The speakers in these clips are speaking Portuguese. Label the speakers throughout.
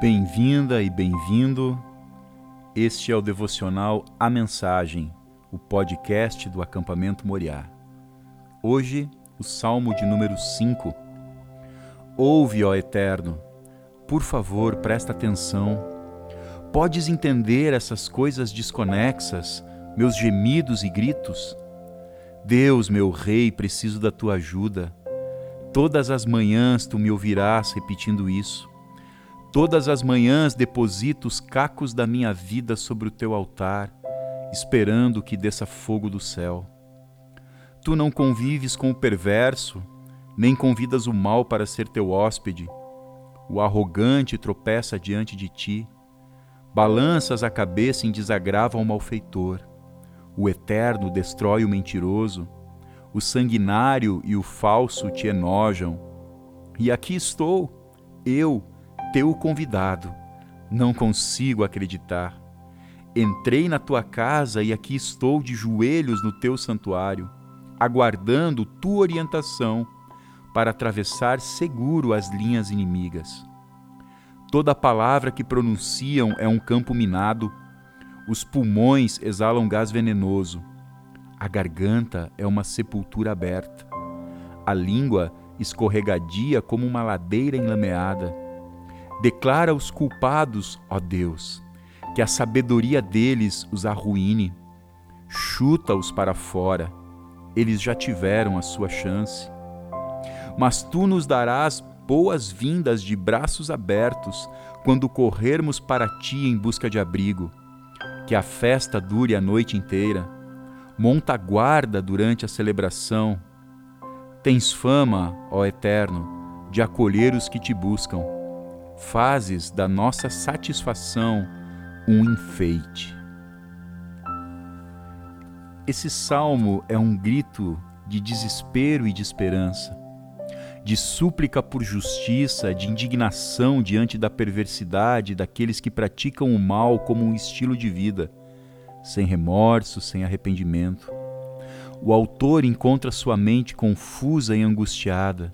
Speaker 1: Bem-vinda e bem-vindo. Este é o devocional A Mensagem, o podcast do acampamento Moriá. Hoje, o salmo de número 5. Ouve, ó Eterno, por favor, presta atenção. Podes entender essas coisas desconexas, meus gemidos e gritos? Deus, meu Rei, preciso da tua ajuda. Todas as manhãs tu me ouvirás repetindo isso. Todas as manhãs deposito os cacos da minha vida sobre o teu altar, esperando que desça fogo do céu. Tu não convives com o perverso, nem convidas o mal para ser teu hóspede. O arrogante tropeça diante de ti. Balanças a cabeça em desagravo ao malfeitor. O eterno destrói o mentiroso. O sanguinário e o falso te enojam. E aqui estou, eu, teu convidado. Não consigo acreditar. Entrei na tua casa e aqui estou de joelhos no teu santuário, aguardando tua orientação para atravessar seguro as linhas inimigas. Toda palavra que pronunciam é um campo minado, os pulmões exalam gás venenoso, a garganta é uma sepultura aberta, a língua escorregadia como uma ladeira enlameada Declara os culpados, ó Deus, que a sabedoria deles os arruine. Chuta-os para fora, eles já tiveram a sua chance. Mas tu nos darás boas-vindas de braços abertos quando corrermos para ti em busca de abrigo. Que a festa dure a noite inteira. Monta guarda durante a celebração. Tens fama, ó Eterno, de acolher os que te buscam fazes da nossa satisfação um enfeite. Esse salmo é um grito de desespero e de esperança, de súplica por justiça, de indignação diante da perversidade daqueles que praticam o mal como um estilo de vida, sem remorso, sem arrependimento. O autor encontra sua mente confusa e angustiada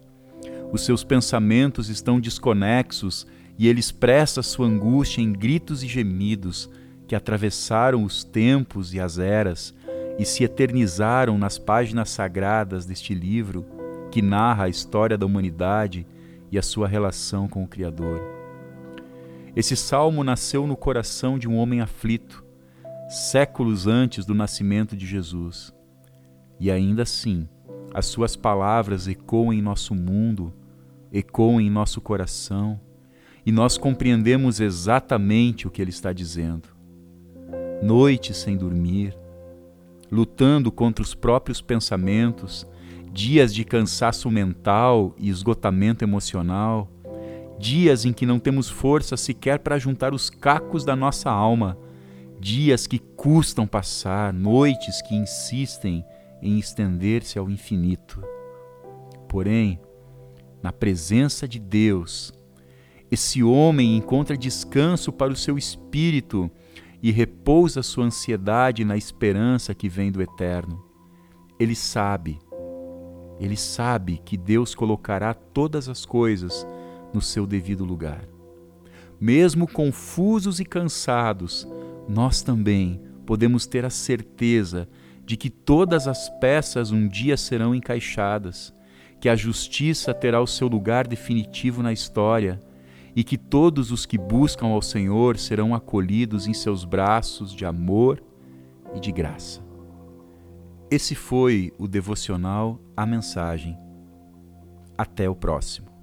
Speaker 1: os seus pensamentos estão desconexos e ele expressa sua angústia em gritos e gemidos que atravessaram os tempos e as eras e se eternizaram nas páginas sagradas deste livro que narra a história da humanidade e a sua relação com o Criador. Esse salmo nasceu no coração de um homem aflito, séculos antes do nascimento de Jesus. E ainda assim, as suas palavras ecoam em nosso mundo ecoam em nosso coração e nós compreendemos exatamente o que ele está dizendo. Noites sem dormir, lutando contra os próprios pensamentos, dias de cansaço mental e esgotamento emocional, dias em que não temos força sequer para juntar os cacos da nossa alma, dias que custam passar, noites que insistem em estender-se ao infinito. Porém, na presença de Deus, esse homem encontra descanso para o seu espírito e repousa sua ansiedade na esperança que vem do eterno. Ele sabe, ele sabe que Deus colocará todas as coisas no seu devido lugar. Mesmo confusos e cansados, nós também podemos ter a certeza de que todas as peças um dia serão encaixadas que a justiça terá o seu lugar definitivo na história e que todos os que buscam ao Senhor serão acolhidos em seus braços de amor e de graça. Esse foi o devocional A Mensagem. Até o próximo.